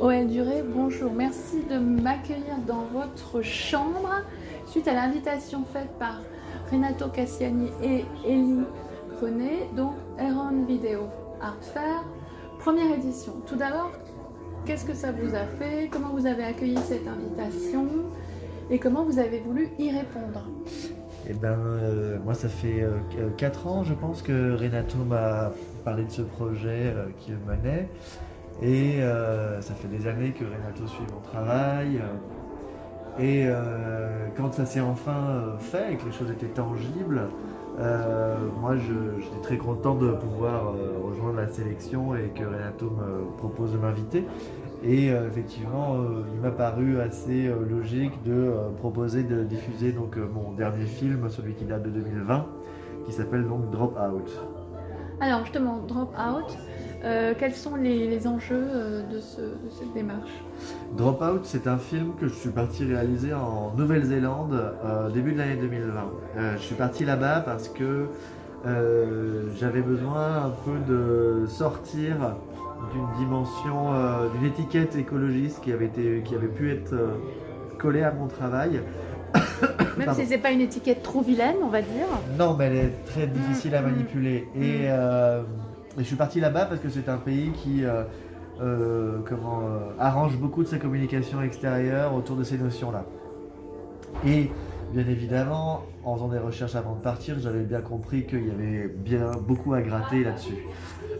OL Duré, bonjour. Merci de m'accueillir dans votre chambre suite à l'invitation faite par Renato Cassiani et Elie René, donc Aaron Video Art Fair, première édition. Tout d'abord, qu'est-ce que ça vous a fait? Comment vous avez accueilli cette invitation? Et comment vous avez voulu y répondre? Eh ben, euh, moi, ça fait 4 ans, je pense, que Renato m'a parlé de ce projet euh, qu'il menait. Et euh, ça fait des années que Renato suit mon travail. Et quand ça s'est enfin fait et que les choses étaient tangibles, moi j'étais très content de pouvoir rejoindre la sélection et que Renato me propose de m'inviter. Et effectivement, il m'a paru assez logique de proposer de diffuser donc, mon dernier film, celui qui date de 2020, qui s'appelle donc Drop Out. Alors justement, Drop Out, euh, quels sont les, enjeux euh, de, cette démarche? Drop Out, c'est un film que je suis parti réaliser en Nouvelle-Zélande euh, début de l'année 2020. je suis parti là-bas parce que j'avais besoin un peu de sortir d'une dimension, d'une étiquette écologiste qui avait, été, qui avait pu être collée à mon travail. Même si c'est pas une étiquette trop vilaine, on va dire. Non, mais elle est très difficile à mm. manipuler. Et, mm. Et je suis parti là-bas parce que c'est un pays qui euh, euh, euh, arrange beaucoup de sa communication extérieure autour de ces notions-là. Et bien évidemment, en faisant des recherches avant de partir, j'avais bien compris qu'il y avait bien beaucoup à gratter là-dessus.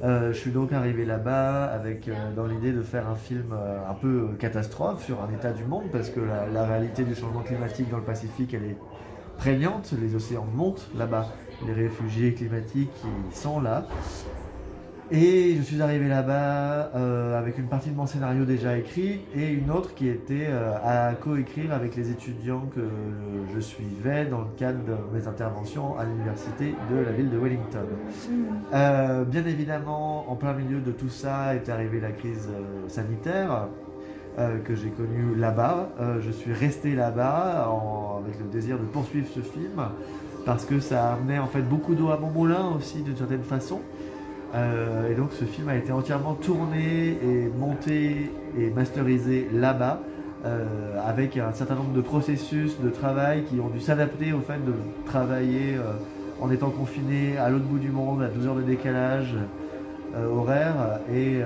je suis donc arrivé là-bas avec dans l'idée de faire un film un peu catastrophe sur un état du monde parce que la, réalité du changement climatique dans le Pacifique elle est prégnante, les océans montent là-bas, les réfugiés climatiques sont là et je suis arrivé là-bas euh, avec une partie de mon scénario déjà écrit et une autre qui était euh, à coécrire avec les étudiants que je suivais dans le cadre de mes interventions à l'université de la ville de Wellington. Mm. Euh, bien évidemment, en plein milieu de tout ça est arrivée la crise sanitaire. que j'ai connue là-bas. je suis resté là-bas avec le désir de poursuivre ce film parce que ça amenait en fait beaucoup d'eau à mon moulin aussi d'une certaine façon. Euh, et donc ce film a été entièrement tourné et monté et masterisé là-bas, euh, avec un certain nombre de processus de travail qui ont dû s'adapter au fait de travailler euh, en étant confiné à l'autre bout du monde, à 12 heures de décalage horaire. Et,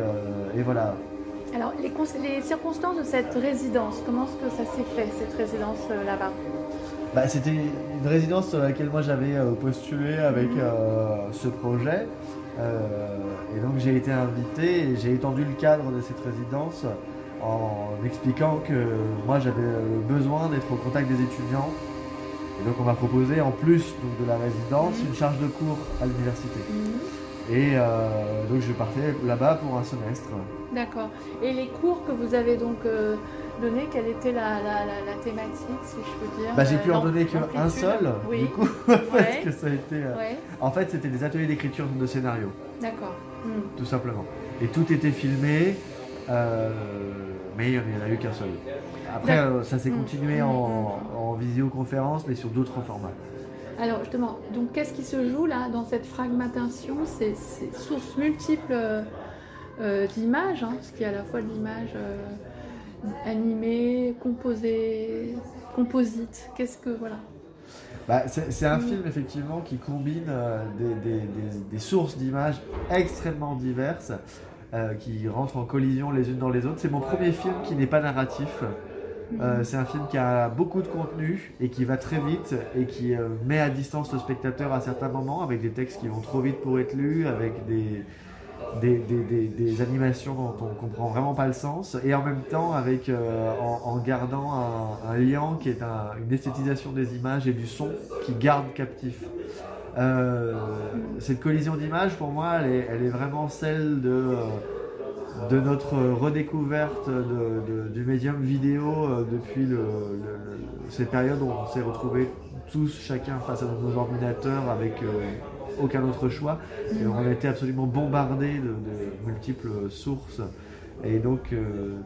voilà. Alors les, les, circonstances de cette résidence, comment est-ce que ça s'est fait, cette résidence là-bas? Bah, C'était une résidence sur laquelle moi j'avais postulé avec mhm. ce projet. Euh, et donc j'ai été invité et j'ai étendu le cadre de cette résidence en expliquant que moi j'avais besoin d'être au contact des étudiants. Et donc on m'a proposé en plus de la résidence une charge de cours à l'université. Et euh, donc je partais là-bas pour un semestre. D'accord. Et les cours que vous avez donc euh, donné, quelle était la, thématique, si je peux dire? Bah, J'ai pu en donner qu'un seul, du coup, parce que ça a été... Euh, en fait, c'était des ateliers d'écriture de scénario. D'accord. Hmm. Tout simplement. Et tout était filmé, euh, mais il n'y en a eu qu'un seul. Après, euh, ça s'est hmm. continué hmm, en, en, visioconférence, mais sur d'autres formats. Alors justement, donc qu'est-ce qui se joue là dans cette fragmentation? Ces, sources multiples d'images, hein, ce qui est à la fois de l'image animé, composé, composite. Qu'est-ce que voilà. Bah, c'est un film effectivement qui combine euh, des, sources d'images extrêmement diverses euh, qui rentrent en collision les unes dans les autres. C'est mon premier film qui n'est pas narratif. Euh, c'est un film qui a beaucoup de contenu et qui va très vite et qui met à distance le spectateur à certains moments avec des textes qui vont trop vite pour être lus, avec des, des, animations dont on comprend vraiment pas le sens, et en même temps avec euh, en, gardant un, lien qui est une esthétisation des images et du son qui garde captif. Euh, cette collision d'images, pour moi, elle est, vraiment celle de, euh, de notre redécouverte du médium vidéo depuis le, cette période où on s'est retrouvés tous, chacun face à nos ordinateurs avec aucun autre choix. Et on a été absolument bombardé de, multiples sources. Et donc, euh,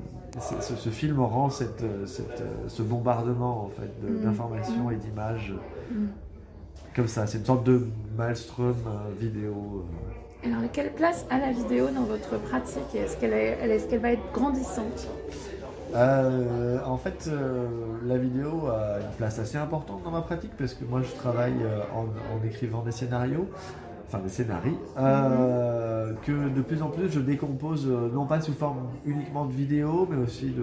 ce, film rend cette, ce bombardement en fait, mm. d'informations et d'images mm. comme ça. C'est une sorte de maelstrom euh, vidéo. Alors, quelle place a la vidéo dans votre pratique Est-ce qu'elle est, va être grandissante? Euh, En fait, euh, la vidéo a une place assez importante dans ma pratique parce que moi je travaille euh, en, en écrivant des scénarios enfin des scénarios, euh, que de plus en plus je décompose non pas sous forme uniquement de vidéo, mais aussi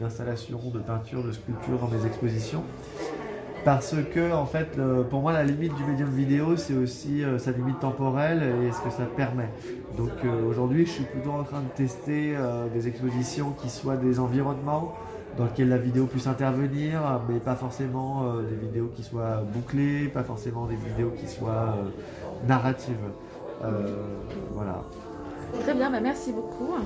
d'installation, de, peinture, de sculpture dans mes expositions. Parce que en fait, pour moi, la limite du médium vidéo, c'est aussi euh, sa limite temporelle et ce que ça permet. Donc aujourd'hui, je suis plutôt en train de tester des expositions qui soient des environnements dans lesquels la vidéo puisse intervenir, mais pas forcément des vidéos qui soient bouclées, pas forcément des vidéos qui soient narrative. Euh, voilà. Très bien, bah merci beaucoup.